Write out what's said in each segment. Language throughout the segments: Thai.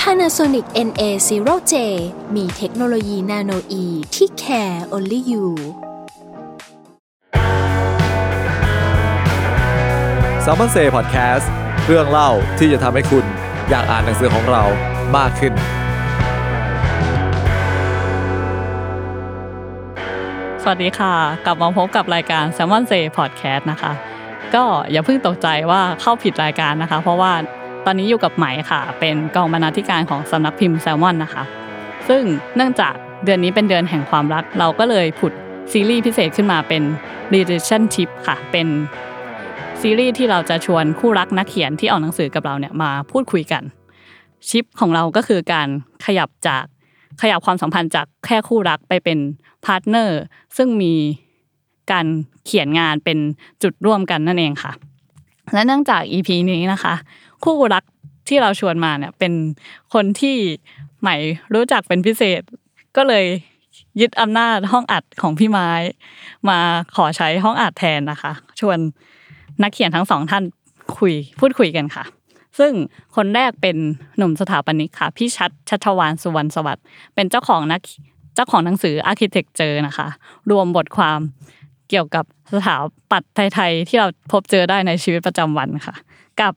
Panasonic NA0J มีเทคโนโลยีนาโนอีที่ care only you s ซ m ม n นเซ่พอดแคสต์เรื่องเล่าที่จะทำให้คุณอยากอ่านหนังสือของเรามากขึ้น สวัสดีค่ะ กลับมาพบกับรายการ s ซ l m o n Say Podcast นะคะ ก็อย่าเพิ่งตกใจว่าเข้าผิดรายการนะคะ เพราะว่า ตอนนี้อยู่กับไหมค่ะ เป็นกองบรรณาธิการของสำนักพิมพ์ s ซ l m o n นะคะ ซึ่งเนื่องจากเดือนนี้เป็นเดือนแห่งความรัก เราก็เลยผุดซีรีส์พิเศษขึ้นมาเป็น Relationship ค่ะ เป็นซีรีส์ที่เราจะชวนคู่รักนักเขียนที่ออกหนังสือกับเราเนี่ยมาพูดคุยกัน ชิปของเราก็คือการขยับจากขยับความสัมพันธ์จากแค่คู่รักไปเป็นพาร์ทเนอร์ซึ่งมีการเขียนงานเป็นจุดร่วมกันนั่นเองค่ะ และเนื่องจาก EP นี้นะคะ คู่รักที่เราชวนมาเนี่ยเป็นคนที่ใหม่รู้จักเป็นพิเศษ ก็เลยยึดอำนาจห้องอัดของพี่ไม้ มาขอใช้ห้องอัดแทนนะคะ ชวนนักเขียนทั้งสองท่านคุยพูดคุยกันค่ะ ซึ่งคนแรกเป็นหนุ่มสถาปนิกค่ะ พี่ชัดชัชวาลสุวรรณสวัสดิ์เป็นเจ้าของนักเจ้าของหนังสือ Architecture นะคะ รวมบทความเกี่ยวกับสถาปัตย์ไทยๆที่เราพบเจอได้ในชีวิตประจำวันค่ะ กับ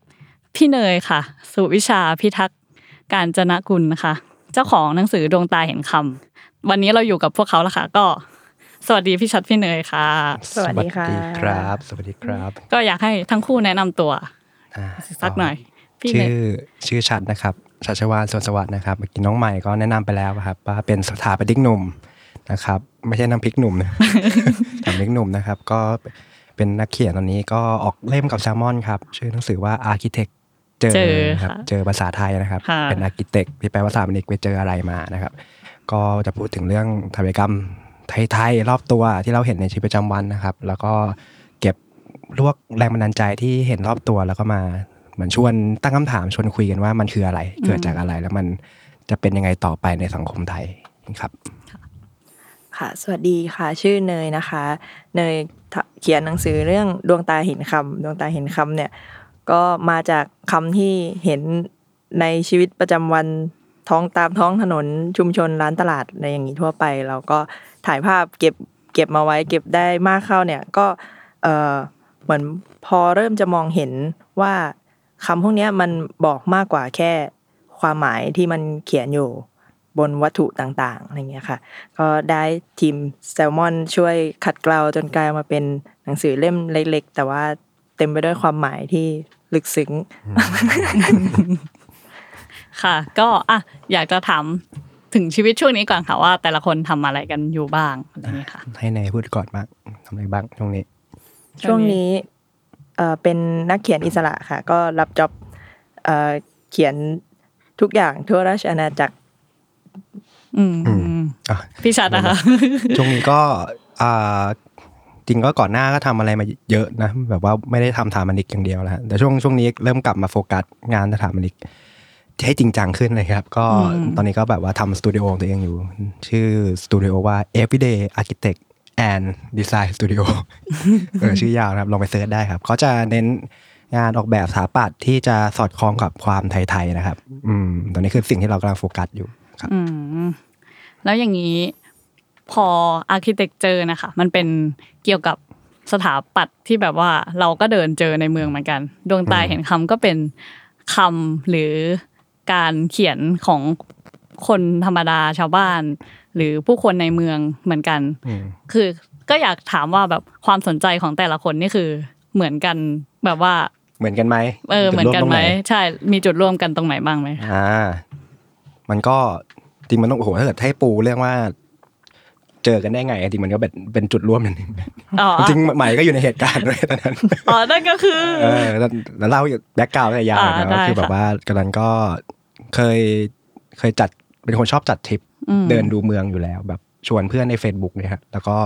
พี่เนยค่ะ สุวิชาพิทักษ์การจนกุลนะคะ เจ้าของหนังสือดวงตาเห็นคำวันนี้เราอยู่กับพวกเขาแล้วค่ะ ก็ สวัสดีพี่ชัดพี่เนยค่ะ สวัสดีค่ะครับ สวัสดีครับ ก็อยากให้ทั้งคู่แนะนำตัวอ่าสักหน่อยพี่เนชื่ยอชื่อชัดนะครับชัชวานสวนสวัสดิ์นะครับเมื่อกี้น้องใหม่ก็แนะนำไปแล้วครับว่าเป็นสถาปนิกหนุ่มนะครับ ไม่ใช่น้ำพริกหนุ่มนะสถาปนิกหนุ่มนะครับ ก็เป็นนักเขียนตอนนี้ก็ออกเล่มกับแซลมอนครับ ชื่อหนังสือว่า Architect เจอเจอครับค่ะเจอภาษาไทยนะครับค่ะเป็น Architect ที่แปลว่าสถาปนิกไปเจออะไรมานะครับ ก็จะพูดถึงเรื่องทำกิจกรรมไทยๆรอบตัวที่เราเห็นในชีวิตประจำวันนะครับ แล้วก็เก็บรวบแรงบันดาลใจที่เห็นรอบตัวแล้วก็มาเหมือนชวนตั้งคำถามชวนคุยกันว่ามันคืออะไร เกิดจากอะไรแล้วมันจะเป็นยังไงต่อไปในสังคมไทยครับค่ะ สวัสดีค่ะ ชื่อเนยนะคะ เนยเขียนหนังสือเรื่องดวงตาเห็นคำดวงตาเห็นคำเนี่ย ก็มาจากคำที่เห็นในชีวิตประจำวันท้องตามท้องถนนชุมชนร้านตลาดในอย่างนี้ทั่วไป เราก็ถ่ายภาพเก็บเก็บมาไว้ เก็บได้มากเข้าเนี่ยก็เออเหมือนพอเริ่มจะมองเห็นว่าคำพวกนี้มันบอกมากกว่าแค่ความหมายที่มันเขียนอยู่บนวัตถุต่างๆอะไรเงี้ยค่ะ ก็ได้ทีมแซลมอนช่วยขัดเกลาจนกลายมาเป็นหนังสือเล่มเล็ก ๆ แต่ว่าเต็มไปด้วยความหมายที่ ลึกซึ้งค่ะ ก็อะอยากจะถามถึงชีวิตช่วงนี้ก่อนค่ะว่า แต่ละคนทำอะไรกันอยู่บ้างอะไรอย่างเงี้ยค่ะ ให้นายพูดก่อนบ้างทำอะไรบ้างช่วงนี้ ช่วงนี้เอ่อเป็นนักเขียนอิสระค่ะ ก็รับจ็อบเอ่อเขียนทุกอย่างทั่วราชอาณาจักรอืมอืมอะพี่ชัดนะคะช่วงนี้ก็อ่า จริงก็ก่อนหน้าก็ทำอะไรมาเยอะนะ แบบว่าไม่ได้ทำสถาปนิกอย่างเดียวแล้วฮะแต่ช่วงช่วงนี้เริ่มกลับมาโฟกัสงานสถาปนิกให้จริงจังขึ้นเลยครับ ก็อืมตอนนี้ก็แบบว่าทำสตูดิโอของตัวเองอยู่ ชื่อสตูดิโอว่า Everyday Architect and Design Studio เออชื่อยาวนะครับลองไป search ได้ครับเขาจะเน้นงานออกแบบสถาปัตย์ที่จะสอดคล้องกับความไทยๆนะครับ อืม ตอนนี้คือสิ่งที่เรากำลังโฟกัสอยู่ครับ อืม แล้วอย่างนี้ พอ architecture นะคะ มันเป็นเกี่ยวกับสถาปัตย์ที่แบบว่าเราก็เดินเจอในเมืองเหมือนกัน ดวงตาอืมเห็นคำก็เป็นคำหรือการเขียนของคนธรรมดาชาวบ้าน หรือผู้คนในเมืองเหมือนกันอืมคือก็อยากถามว่าแบบความสนใจของแต่ละคนนี่คือเหมือนกันแบบว่า เหมือนกันไหมเออเหมือนกันไหมจุดร่วตรงใช่ มีจุดร่วมกันตรงไหนบ้างไหมอ่ามันก็จริงมันต้องโอ้โหถ้าเกิดให้ปูเรื่องว่า เจอกันได้ไงจริงมันก็เป็นเป็นจุดร่วมอย่างหนึงอ๋อจริงใหม่ก็อยู่ในเหตุการณ์ด้วยตอนนั้นอ๋อนั่นก็คือเออแล้วแล้วเล่าแบ็กกราวด์ยาวๆอ่านะได้ก็คือแบบค่ะว่ากำลังก็เคยเคยจัดเป็นคนชอบจัดทริปอืมเดินดูเมืองอยู่แล้วแบบชวนเพื่อนใน Facebook เนี่ยครับแล้วก็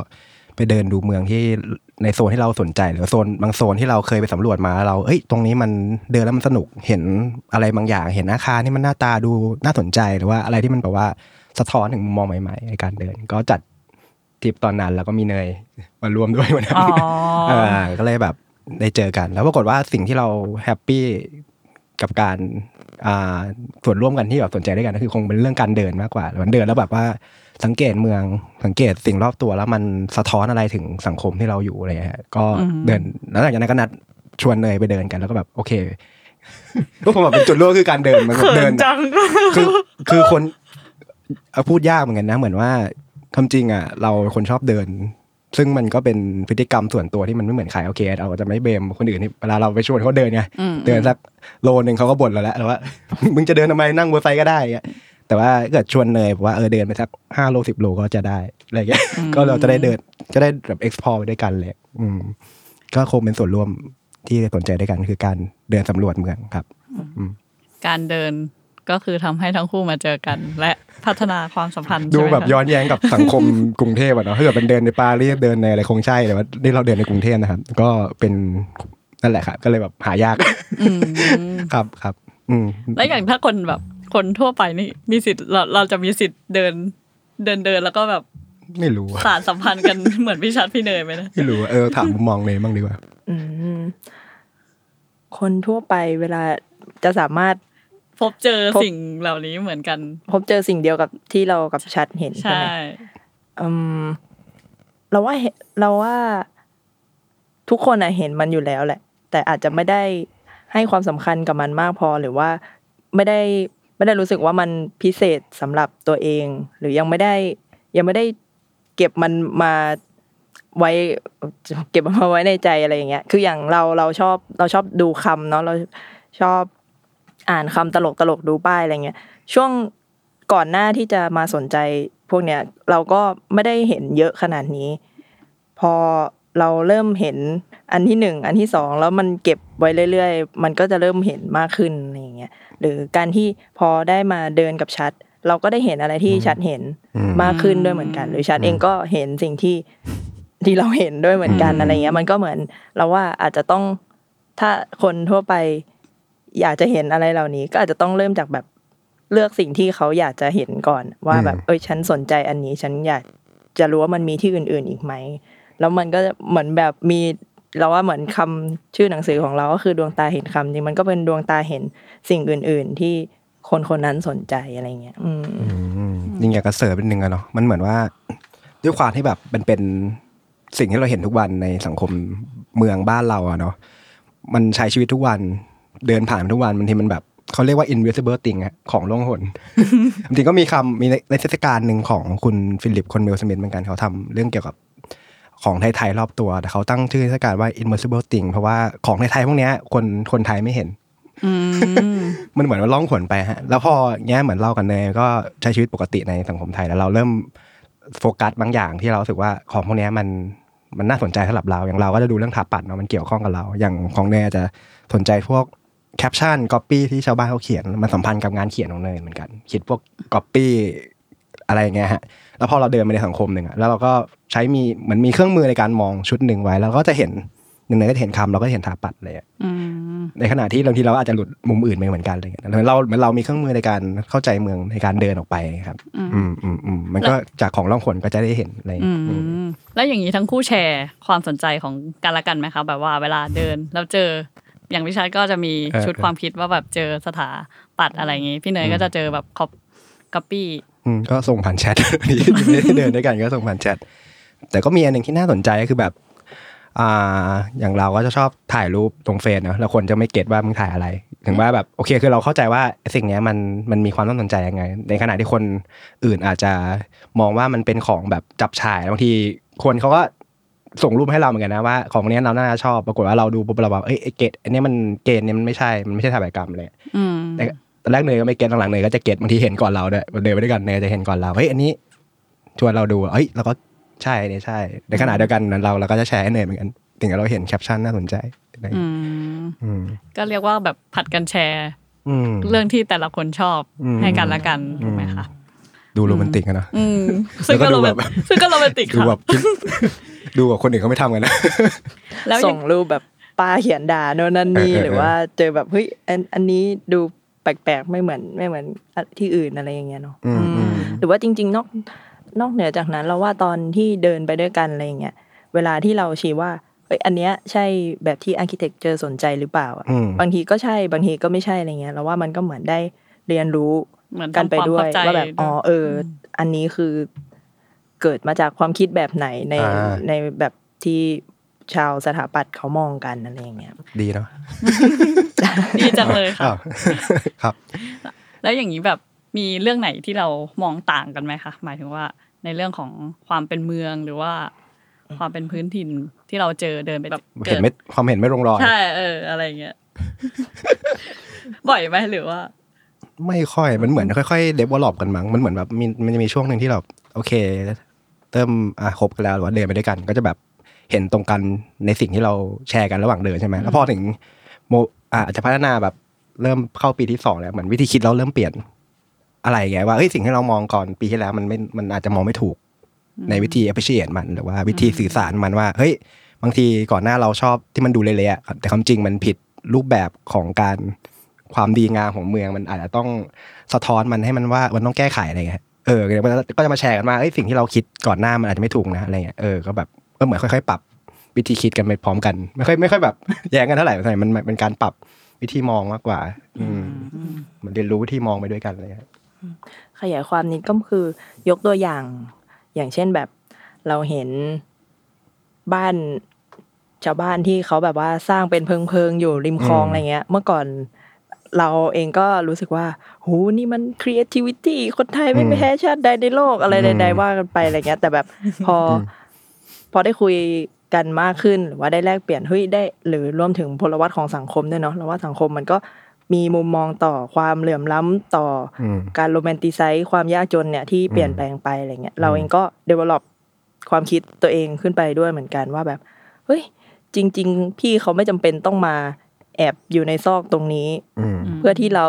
ไปเดินดูเมืองที่ในโซนที่เราสนใจ หรือโซนบางโซนที่เราเคยไปสำรวจมาแล้วเราเอ้ยตรงนี้มันเดินแล้วมันสนุกเห็นอะไรบางอย่าง เห็นอาคารที่มันหน้าตาดูน่าสนใจหรือว่าอะไรที่มันแบบว่าสะท้อนถึงมุมมองใหม่ๆในการเดิน ก็จัด ทริปตอนนั้น แล้วก็มีเนยมารวมด้วยวันนั้นอ๋อเออก็เลยแบบได้เจอกัน แล้วปรากฏว่าสิ่งที่เรา happy กับการอ่าส่วนร่วมกันที่แบบสนใจด้วยกันก็คือคงเป็นเรื่องการเดินมากกว่ามันเดินแล้วแบบว่าสังเกตเมืองสังเกตสิ่งรอบตัวแล้วมันสะท้อนอะไรถึงสังคมที่เราอยู่อะไรเงี้ยก็อืมเดินแล้วหลังจากนั้นก็นัดชวนเนยไปเดินกันแล้วก็แบบโอเคก็ผมแบบเป็นจุดร่วมคือการเดินมันเดินจังคือคือคนเอาพูดยากเหมือนกันนะ เหมือนว่า คำจริงอะเราคนชอบเดิน ซึ่งมันก็เป็นพฤติกรรมส่วนตัวที่มันไม่เหมือนใครโอเคเราจะไม่เบมคนอื่นที่เวลาเราไปชวนเขาเดินไงอืมเดินสักโลนึงเขาก็บ่นเราแล้วว่ามึงจะเดินทำไมนั่งบนไฟก็ได้อะแต่ว่าเกิดชวนเนยบอกว่าเออเดินไปสักห้าโลสิบโลก็จะได้อะไรเงี้ยก็เราจะได้เดินจะได้แบบ explore ไปด้วยกันเลยอืมก็คงเป็นส่วนร่วมที่สนใจด้วยกันคือการเดินสำรวจเมืองครับการเดิน ก็คือทำให้ทั้งคู่มาเจอกัน และพัฒนาความสัมพันธ์ดูใช่ไหมแบบคะย้อนแย้งกับสังคมกรุงเทพอะเนาะถ้าเกิดเป็นเดินในปารีสเดินในอะไรคงใช่แต่ว่าที่เราเดินในกรุงเทพนะครับ ก็เป็นนั่นแหละครับก็เลยแบบหายากอืมครับครับ อืมแล้วอย่างถ้าคนแบบคนทั่วไปนี่มีสิทธิ์เราเราจะมีสิทธิ์เดินเดินเดินแล้วก็แบบไม่รู้อะสารสัมพันธ์กันเหมือนพี่ชัดพี่เนยไหมนะไม่รู้อะเออถามมุมมองเลยบ้างดีกว่าอืมคนทั่วไปเวลาจะสามารถพ บเจอพบสิ่งเหล่านี้เหมือนกัน พบเจอสิ่งเดียวกับที่เรากับชัดเห็นใช่ใช่ไหมอืมเราว่าเห็นเราว่าทุกคนอะเห็นมันอยู่แล้วแหละ แต่อาจจะไม่ได้ให้ความสำคัญกับมันมากพอหรือว่าไม่ได้ไม่ได้รู้สึกว่ามันพิเศษสำหรับตัวเอง หรือยังไม่ได้ ยังไม่ได้เก็บมันมาไว้ เก็บมันมาไว้ในใจอะไรอย่างเงี้ย คืออย่างเราเราชอบเราชอบดูคำเนาะเราชอบ อ่านคำตลกตลกดูป้ายอะไรเงี้ยช่วงก่อนหน้าที่จะมาสนใจพวกเนี้ยเราก็ไม่ได้เห็นเยอะขนาดนี้ พอเราเริ่มเห็นอันที่หนึ่งอันที่สองแล้วมันเก็บไว้เรื่อยๆ มันก็จะเริ่มเห็นมากขึ้นอะไรอย่างเงี้ยหรือการที่พอได้มาเดินกับชัด เราก็ได้เห็นอะไรที่ชัดเห็นอืมมากขึ้นด้วยเหมือนกัน หรือชัดเองก็เห็นสิ่งที่ที่เราเห็นด้วยเหมือนกันอืมอะไรเงี้ย มันก็เหมือนเราว่าอาจจะต้องถ้าคนทั่วไป อยากจะเห็นอะไรเหล่านี้ ก็อาจจะต้องเริ่มจากแบบเลือกสิ่งที่เขาอยากจะเห็นก่อน ว่าแบบเอ้ยฉันสนใจอันนี้ ฉันอยากจะรู้ว่ามันมีที่อื่น ๆ อีกไหมแล้วมันก็เหมือนแบบมีเราว่าเหมือนคำชื่อหนังสือของเราก็คือดวงตาเห็นคำจริงมันก็เป็นดวงตาเห็นสิ่งอื่น ๆ ที่คนคนนั้นสนใจอะไรเงี้ย อืมอืมยิ่งอยากกระเสริมเป็นหนึ่งอะเนาะมันเหมือนว่า ด้วยความที่แบบมันเป็นสิ่งที่เราเห็นทุกวันในสังคมเมืองบ้านเราอะเนาะมันใช้ชีวิตทุกวัน เดินผ่านทุกวันบางทีมันแบบเขาเรียกว่า invisible thing อะของล่องหนจริงๆก็มีคำมีในในเทศกาลหนึ่งของคุณฟิลิปคนเมลสมิธเหมือนกันเขาทำเรื่องเกี่ยวกับของไทยๆรอบตัว แต่เขาตั้งชื่อเทศกาลว่า invisible thing เพราะว่าของไทยๆพวกเนี้ยคนคนไทยไม่เห็นอืมมันเหมือนว่าล่องหนไปฮะ แล้วพอเงี้ยเหมือนเล่ากันเนยก็ใช้ชีวิตปกติในสังคมไทยแล้วเราเริ่มโฟกัสบางอย่างที่เรารู้สึกว่าของพวกเนี้ยมันมันน่าสนใจสำหรับเราอย่างเราก็จะดูเรื่องถาปัตย์เนาะมันเกี่ยวข้องกับเรา อย่างของเนยอาจจะสนใจพวก แคปชั่นก๊อปปี้ที่ชาวบ้านเขาเขียนมันสัมพันธ์กับงานเขียนของเนยเหมือนกันคิดพวกก๊อปปี้อะไรอย่างเงี้ยฮะแล้วพอเราเดินไปในสังคมหนึ่งอะแล้วเราก็ใช้มีเหมือนมีเครื่องมือในการมองชุดหนึ่งไว้ แล้วก็จะเห็นหนึ่งในก็จะเห็นคำเราก็จะเห็นถาปัดเลยอะอืมในขณะที่บางทีเราอาจจะหลุดมุมอื่นไปเหมือนกันอะไรเงี้ยเหมือนเราเหมือนเรามีเครื่องมือในการเข้าใจเมืองในการเดินออกไปครับ อืมอืมอืมมันก็จากของล่องขนก็จะได้เห็นอะไรอือืมมแล้วอย่างนี้ทั้งคู่แชร์ความสนใจของกันและกันไหมคะแบบว่าเวลาเดินแล้วเจอ อย่างพี่ชัดก็จะมีชุดความคิดว่าแบบเจอสถาปัตย์อะไรอย่างงี้ พี่เนยก็จะเจอแบบคอปก๊อปปี้อืมก็ส่งผ่านแชทไม่ได้เดินด้วยกันก็ส่งผ่านแชทแต่ก็มีอันหนึ่งที่น่าสนใจก็คือแบบอ่าอย่างเราก็จะชอบถ่ายรูปลงเฟซเนอะแล้วคนจะไม่ get ว่ามึงถ่ายอะไร ถึงว่าแบบโอเคคือเราเข้าใจว่าสิ่งเนี้ยมันมันมีความน่าสนใจยังไง ในขณะที่คนอื่นอาจจะมองว่ามันเป็นของแบบจับฉ่ายบางทีคนเขาก็ ส่งรูปให้เราเหมือนกันนะว่าของเนี้ยเราน่าจะชอบปรากฏว่าเราดูปุ๊บเราแบบเอ้ยไอ้เกตอันเนี้ยมันเกณฑ์เนี้ยมันไม่ใช่มันไม่ใช่ถ่ายแบบกรรมเลยอืมแต่ตอนแรกเนยก็ไม่เก็ตหลังๆเนยก็จะเก็ตบางทีเห็นก่อนเราด้วยเดินไปด้วยกันเนยจะเห็นก่อนเราเฮ้ยอันนี้ชวนเราดูเฮ้ยเราก็ใช่เนี่ยใช่ ในขณะเดียวกันนั้นเราเราก็จะแชร์ให้เนยเหมือนกันถึงกับเราเห็นแคปชั่นน่าสนใจอะไรอืมอืมก็เรียกว่าแบบผัดกันแชร์อืมเรื่องที่แต่ละคนชอบอืมให้กันและกันถูกไหมคะดูโรแมนติกกันเนอะอืมซึ่งก็แล้วก็โรดูแมแบนบซึ่งก็โรแมนติกดูค่ะแบบคิด ดูแบบคนอื่นเขาไม่ทำกันนะแล้วยัส่งงรูปแบบป้าเขียนด่าโน่นนั่นนี่เออเออหรือว่าเจอแบบเฮ้ยอันอันนี้ดูแปลกๆไม่เหมือนไม่เหมือนที่อื่นอะไรอย่างเงี้ยเนาะอืมอืมหรือว่าจริง ๆ นอกนอกเหนือจากนั้นเราว่าตอนที่เดินไปด้วยกันอะไรอย่างเงี้ยเวลาที่เราชี้ว่าเอ้ยอันเนี้ยใช่แบบที่อาร์เคเต็กเจอสนใจหรือเปล่าอะอืมบางทีก็ใช่บางทีก็ไม่ใช่อะไรเงี้ยเราว่ามันก็เหมือนได้เรียนรู้เหมือนกันทำไปความด้วยเข้าใจว่าแบบอ๋อเออออันนี้คือ เกิดมาจากความคิดแบบไหนในอ่าในแบบที่ชาวสถาปัตย์เขามองกันอะไรอย่างเงี้ยดีเนาะดีจังเลยค่ะอ้าวครับ แล้วอย่างนี้แบบมีเรื่องไหนที่เรามองต่างกันไหมคะหมายถึงว่าในเรื่องของความเป็นเมืองหรือว่า ความเป็นพื้นถิ่นที่เราเจอเดินไปแบบเห็นไม่ความเห็นไม่ลงรอยใช่เออ อะไรเงี้ยบ่อยไหมหรือว่า ไม่ค่อยมันเหมือนค่อยๆเดเวลลอปกันมั้งมันเหมือนแบบมีมันจะมีช่วงหนึ่งที่เราโอเค เริ่มอะคบกันแล้วหรือว่าเดินไปด้วยกัน ก็จะแบบเห็นตรงกันในสิ่งที่เราแชร์กันระหว่างเดินใช่ไหมแล้วพอถึงโมอะอาจจะพัฒนาแบบเริ่มเข้าปีที่สองแล้วเหมือนวิธีคิดเราเริ่มเปลี่ยนอะไรไงว่าเฮ้ยสิ่งที่เรามองก่อนปีที่แล้วมันไม่มันอาจจะมองไม่ถูกในวิธี appreciate มันหรือว่าวิธีสื่อสารมันว่าเฮ้ยบางทีก่อนหน้าเราชอบที่มันดูเละๆอะแต่ความจริงมันผิดรูปแบบของการความดีงามของเมืองมันอาจจะต้องสะท้อนมันให้มันว่ามันต้องแก้ไขอะไรเงี้ย เออก็จะมาแชร์กันว่าเอ้ยสิ่งที่เราคิดก่อนหน้ามันอาจจะไม่ถูกนะอะไรเงี้ยเออก็แบบเออเหมือนค่อยๆ ปรับวิธีคิดกันไปพร้อมกัน ไม่ค่อยไม่ค่อยแบบแย้งกันเท่าไหร่เท่าไหร่มันมันเป็นการปรับวิธีมองมากกว่า อืมเหมือนเรียนรู้วิธีมองไปด้วยกันอะไรเงี้ยขยายความนิดก็คือยกตัวอย่าง อย่างเช่นแบบเราเห็นบ้านชาวบ้านที่เขาแบบว่าสร้างเป็นเพิงเพิงๆอยู่ริมคลองอืมอะไรเงี้ย เมื่อก่อน เราเองก็รู้สึกว่าโหนี่มัน creativity คนไทยไม่แพ้ชาติใดในโลกอะไรใดๆว่ากันไปอะไรเงี้ย แต่แบบพออพอได้คุยกันมากขึ้นหรือว่าได้แลกเปลี่ยนเฮ้ยได้ หรือรวมถึงพลวัตของสังคมด้วยเนาะเราว่าสังคมมันก็มีมุมมองต่อความเหลื่อมล้ำต่ออมการ romanticize ความยากจนเนี่ยที่เปลี่ยนแปลงไปอะไรเงี้ยเราเองก็ develop ความคิดตัวเองขึ้นไปด้วยเหมือนกันว่าแบบเฮ้ยจริง ๆ พี่เขาไม่จำเป็นต้องมา แอบอยู่ในซอกตรงนี้อืมเพื่อที่เรา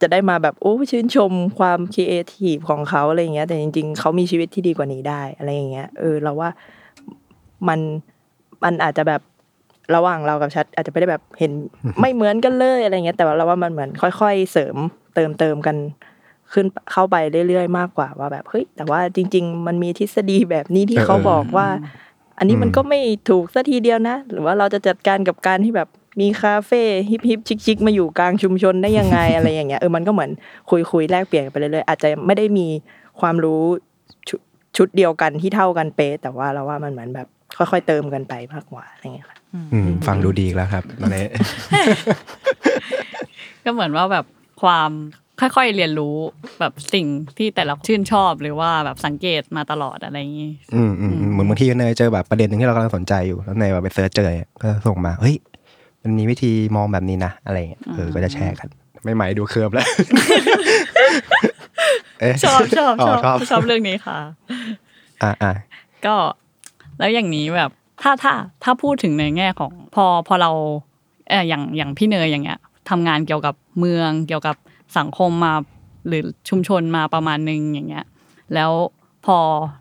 จะได้มาแบบโอ้ชื่นชมความครีเอทีฟของเขาอะไรอย่างเงี้ย แต่จริง ๆเขามีชีวิตที่ดีกว่านี้ได้อะไรอย่างเงี้ยเออเราว่ามันมันอาจจะแบบระหว่างเรากับชัด อาจจะไม่ได้แบบเห็นไม่เหมือนกันเลยอะไรเงี้ย แต่ว่าเราว่ามันเหมือนค่อย ๆ เสริมเติมเติมกันขึ้นเข้าไปเรื่อยๆมากกว่าว่าแบบเฮ้ยแต่ว่าจริง ๆ มันมีทฤษฎีแบบนี้ที่เออเขาบอกว่า อันนี้มันอืมก็ไม่ถูกสัทีเดียวนะ หรือว่าเราจะจัดการกับการที่แบบ มีคาเฟ่ฮิปฮิปชิคชิคๆมาอยู่กลางชุมชนได้ยังไงอะไรอย่างเงี้ยเออมันก็เหมือนคุยคุยๆแลกเปลี่ยนกันไปเรื่อยๆอาจจะไม่ได้มีความรู้ชุดชุดเดียวกันที่เท่ากันเป๊ะแต่ว่าเราว่ามันเหมือนแบบค่อยๆเติมกันไปมากกว่าอะไรเงี้ยค่ะอืมฟังดูดีอีกแล้วครับตอนนี้ก็เหมือนว่าแบบความค่อยๆเรียนรู้แบบสิ่งที่แต่ละชื่นชอบหรือว่าแบบสังเกตมาตลอดอะไรอย่างนี้อืมอืมอืมเหมือนบางทีเนยเจอแบบประเด็นหนึ่งที่เรากำลังสนใจอยู่แล้วเนยแบบไป search เจอก็ส่งมาเฮ้ย มันมีวิธีมองแบบนี้นะอะไรเงี้ยเออก็จะแชร์กัน ไม่หมายดูเคิร์ฟแล้วเอ๊ะชอบชอบชอบชอบชอบเรื่องนี้ค่ะ อ่าอ่าก็แล้วอย่างนี้แบบถ้าถ้าถ้าพูดถึงในแง่ของพอพอเราเอออย่างอย่างพี่เนยอย่างเงี้ยทำงานเกี่ยวกับเมืองเกี่ยวกับสังคมมาหรือชุมชนมาประมาณนึงอย่างเงี้ย แล้วพอ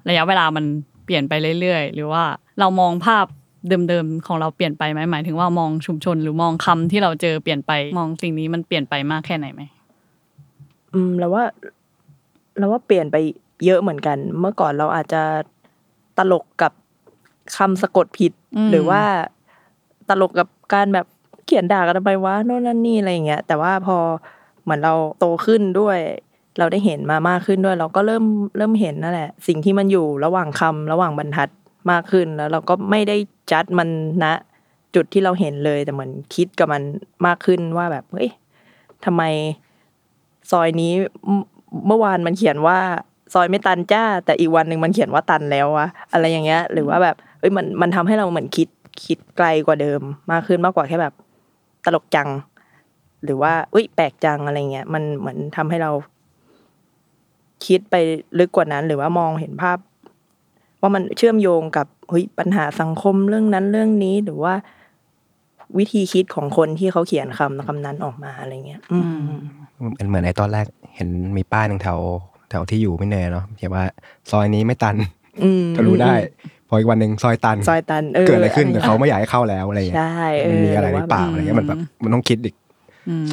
ระยะเวลามันเปลี่ยนไปเรื่อยๆ หรือว่าเรามองภาพ เดิมๆของเราเปลี่ยนไปไหมหมายถึงว่ามองชุมชนหรือมองคำที่เราเจอเปลี่ยนไปมองสิ่งนี้มันเปลี่ยนไปมากแค่ไหนไหมอืมเราว่าเราว่าเปลี่ยนไปเยอะเหมือนกัน เมื่อก่อนเราอาจจะตลกกับคำสะกดผิดอืมหรือว่าตลกกับการแบบเขียนด่ากันไปว่าโน่นนั่นนี่อะไรอย่างเงี้ย แต่ว่าพอเหมือนเราโตขึ้นด้วย เราได้เห็นมามากขึ้นด้วย เราก็เริ่มเริ่มเห็นนั่นแหละ สิ่งที่มันอยู่ระหว่างคำระหว่างบรรทัดมากขึ้นแล้ว เราก็ไม่ได้ จัดมันณจุดที่เราเห็นเลยแต่เหมือนคิดกับมันมากขึ้นว่าแบบเฮ้ยทำไมซอยนี้เมื่อวานมันเขียนว่า ซอยไม่ตันจ้า แต่อีกวันหนึ่งมันเขียนว่าตันแล้ววะอะไรอย่างเงี้ย หรือว่าแบบเอ้ยมันมันทำให้เราเหมือนคิดคิดไกลกว่าเดิมมากขึ้นมากกว่าแค่แบบ ตลกจัง หรือว่าอุ้ยแปลกจังอะไรเงี้ยมันเหมือนทำให้เรา คิดไปลึกกว่านั้น หรือว่ามองเห็นภาพ ว่ามันเชื่อมโยงกับเฮ้ยปัญหาสังคมเรื่องนั้นเรื่องนี้หรือว่า วิธีคิดของคนที่เขาเขียนคำคำนั้นออกมาอะไรเงี้ย อืมเหมือนเหมือนในตอนแรกเห็นมีป้ายหนึ่งแถวแถวที่อยู่ไม่แน่เนาะเขียนว่า ซอยนี้ไม่ตันอืมทะลุได้ พออีกวันหนึ่งซอยตันซอยตันเออเกิดอะไรขึ้นอะไรแต่เขาไม่อยากให้เข้าแล้วอะไรเงี้ยใช่เออมันมีอะไรหหรืรือว่าเปล่าอะไรเงี้ยมันแบบมันต้องคิดอีกม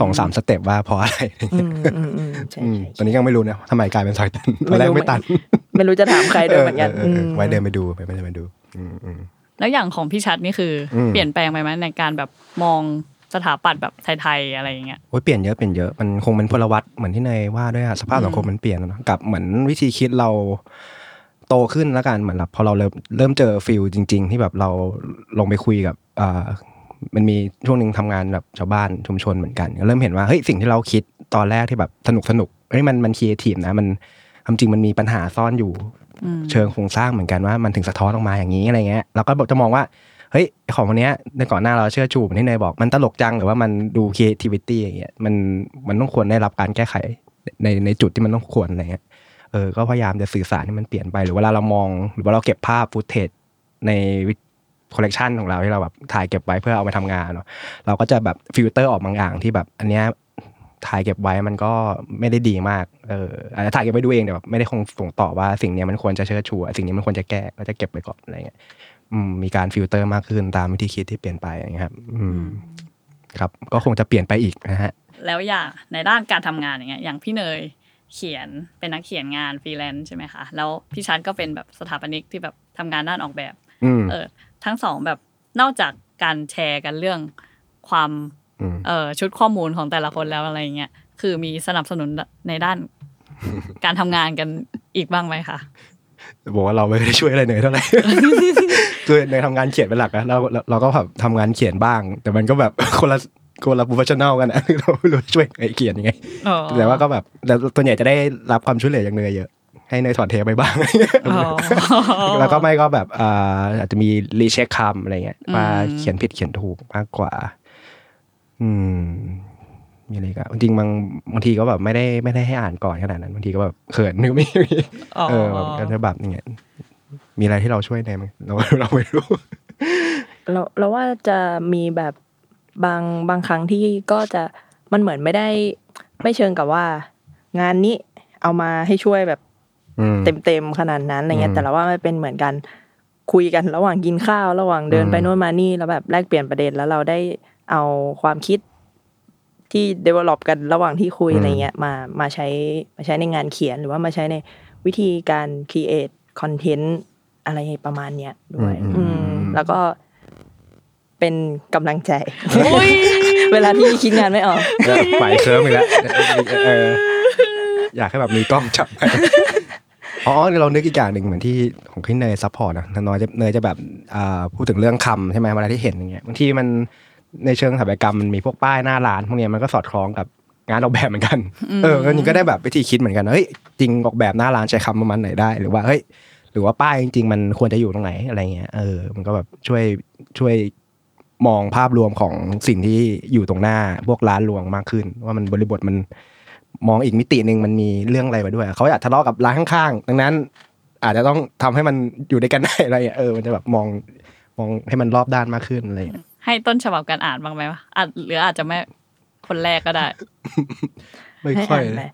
สองสามสเต็ปว่าเพราะอะไรอะไรอืเงี้ยมอืมอืมใช่อืมใช่ตอนนี้ยังไม่รู้นะทำไมกลายเป็นซอยตันตอนแรกไม่ตัน ไม่รู้จะถามใครด้วยเหมือนกันเออเออเออมไว้เดินไปดูไปเดินไปดูอืมอืมแล้วอย่างของพี่ชัดนี่คืออมเปลี่ยนแปลงไปไหมในการแบบมองสถาปัตย์แบบไทยๆอะไรอย่างเงี้ยโอ้ยเปลี่ยนเยอะเปลี่ยนเยอะมันคงเป็นพลวัตเหมือนที่เนยว่าด้วยอะสภาพสังคมมันเปลี่ยนแล้วเนอะกับเหมือนวิธีคิดเราโตขึ้นแล้วกันเหมือนแบบพอเราเริ่มเริ่มเจอ field จริง ๆ ที่แบบเราลงไปคุยกับอ่า มันมีช่วงหนึ่งทำงานแบบชาวบ้านชุมชนเหมือนกันก็เริ่มเห็นว่าเฮ้ยสิ่งที่เราคิดตอนแรกที่แบบสนุกสนุกเฮ้ยมันมันครีเอทีฟนะมันความจริงมันมีปัญหาซ่อนอยู่อืมเชิงโครงสร้างเหมือนกันว่ามันถึงสะท้อนออกมาอย่างนี้อะไรเงี้ยเราก็จะมองว่าเฮ้ยของคนเนี้ยในก่อนหน้าเราเชิดชูเหมือนที่เนยบอกมันตลกจังหรือว่ามันดู creativity อย่างเงี้ยมันมันต้องควรได้รับการแก้ไขในในจุดที่มันต้องควรอะไรเงี้ยเออก็พยายามจะสื่อสารให้มันเปลี่ยนไป หรือเวลาเรามอง หรือว่าเราเก็บภาพ footage ใน คอลเลกชันของเราที่เราแบบถ่ายเก็บไว้เพื่อเอามาทำงานเนาะเราก็จะแบบฟิลเตอร์ออกบางอย่างที่แบบอันเนี้ยถ่ายเก็บไว้มันก็ไม่ได้ดีมาก เอออาจจะถ่ายเก็บไว้ดูเองแต่แบบไม่ได้คงส่งต่อว่าสิ่งเนี้ยมันควรจะเชิดชูสิ่งนี้มันควรจะแก้ก็จะเก็บไปก่อนอะไรเงี้ยอืมมีการฟิลเตอร์มากขึ้นตามวิธีคิดที่เปลี่ยนไปอย่างเงี้ยครับอืมครับ ก็คงจะเปลี่ยนไปอีกนะฮะ แล้วอย่างในด้านการทำงานอย่างเงี้ย อย่างพี่เนยเขียนเป็นนักเขียนงานฟรีแลนซ์ใช่ไหมคะ แล้วพี่ชัดก็เป็นแบบสถาปนิกที่แบบทำงานด้านออกแบบอืมเออ ทั้งสองแบบนอกจากการแชร์กันเรื่องความอืมเออชุดข้อมูลของแต่ละคนแล้วอะไรเงี้ยคือมีสนับสนุนในด้าน การทำงานกันอีกบ้างไหมคะบอกว่าเราไม่ได้ช่วยอะไรเนยเท่าไหร่คือเนยทำงานเขียนเป็นหลักนะเราเราเราก็แบบทำงานเขียนบ้าง แต่มันก็แบบคนละคนละ professional กันนะเราไม่รู้ช่วยเนยเขียนยังไงแต่ว่าก็แบบแต่ส่วนใหญ่จะได้รับความช่วยเหลือจากเนยเยอะ ให้เนยถอดเทปไปบ้างอ๋อแล้วก็ไม่ก็แบบอ่าอาจจะมีรีเช็คคำอะไรเงี้ยว่าอืมเขียนผิดเขียนถูกมากกว่า อืมมีอะไรกันจริงๆบางบางทีก็แบบไม่ได้ไม่ได้ให้อ่านก่อนขนาดนั้นบางทีก็แบบเขินนึกไม่มีเออแบบก็จะแบบอย่างเงี้ยมีอะไรที่เราช่วยได้ไหมเราเราไม่รู้ เราเราว่าจะมีแบบบางบางครั้งที่ก็จะมันเหมือนไม่ได้ ไม่เชิงกับว่า งานนี้เอามาให้ช่วยแบบอืม เต็มๆขนาดนั้นอะไรเงี้อืยมแต่เราว่ามันเป็นเหมือนกันคุยกันระหว่างกินข้าวระหว่างเดินอืมไปโน่นมานี่แล้วแบบแลกเปลี่ยนประเด็นแล้วเราได้เอาความคิดที่ develop กันระหว่างที่คุยอะไรเงี้ยมามาใช้มาใช้ในงานเขียนหรือว่ามาใช้ในวิธีการ create content อะไรประมาณเนี้ยด้วย อืมอือืมมอืมแล้วก็เป็นกำลังใจ เวลาที่คิดงานไม่ออกไหวเคิร์มอีกแล้วเอออยากให้แบบมีกล้องจับ อ๋อเรานึกอีกอย่างหนึ่งเหมือนที่ของที่เนย support นะน้อยจะเนยจะแบบอ่าพูดถึงเรื่องคำใช่ไหมเวลาที่เห็นอย่างเงี้ยบางทีมันในเชิงสถาปัตยกรรมมันมีพวกป้ายหน้าร้านพวกเนี้ยมันก็สอดคล้องกับงานออกแบบเหมือนกันเออก็นี่ก็ได้แบบวิธีคิดเหมือนกันนะเฮ้ยจริงออกแบบหน้าร้านใช้คำประมาณไหนได้หรือว่าเฮ้ยหรือว่าป้ายจริง ๆ มันควรจะอยู่ตรงไหนอะไรเงี้ยเออมันก็แบบช่วยช่วยมองภาพรวมของสิ่งที่อยู่ตรงหน้าพวกร้านรวงมากขึ้น ว่ามันบริบทมัน มองอีกมิติหนึ่งมันมีเรื่องอะไรมาด้วย เขาอยากทะเลาะกับร้านข้างๆ ดังนั้น อาจจะต้องทำให้มันอยู่ด้วยกันได้อะไรเงี้ยเออมันจะแบบมองมองให้มันรอบด้านมากขึ้นอะไรเงี้ยให้ต้นฉบับการอ่านบ้างไหมวะอาจหรืออาจจะไม่คนแรกก็ได้ ไม่ให้ค่อยอ่านไหม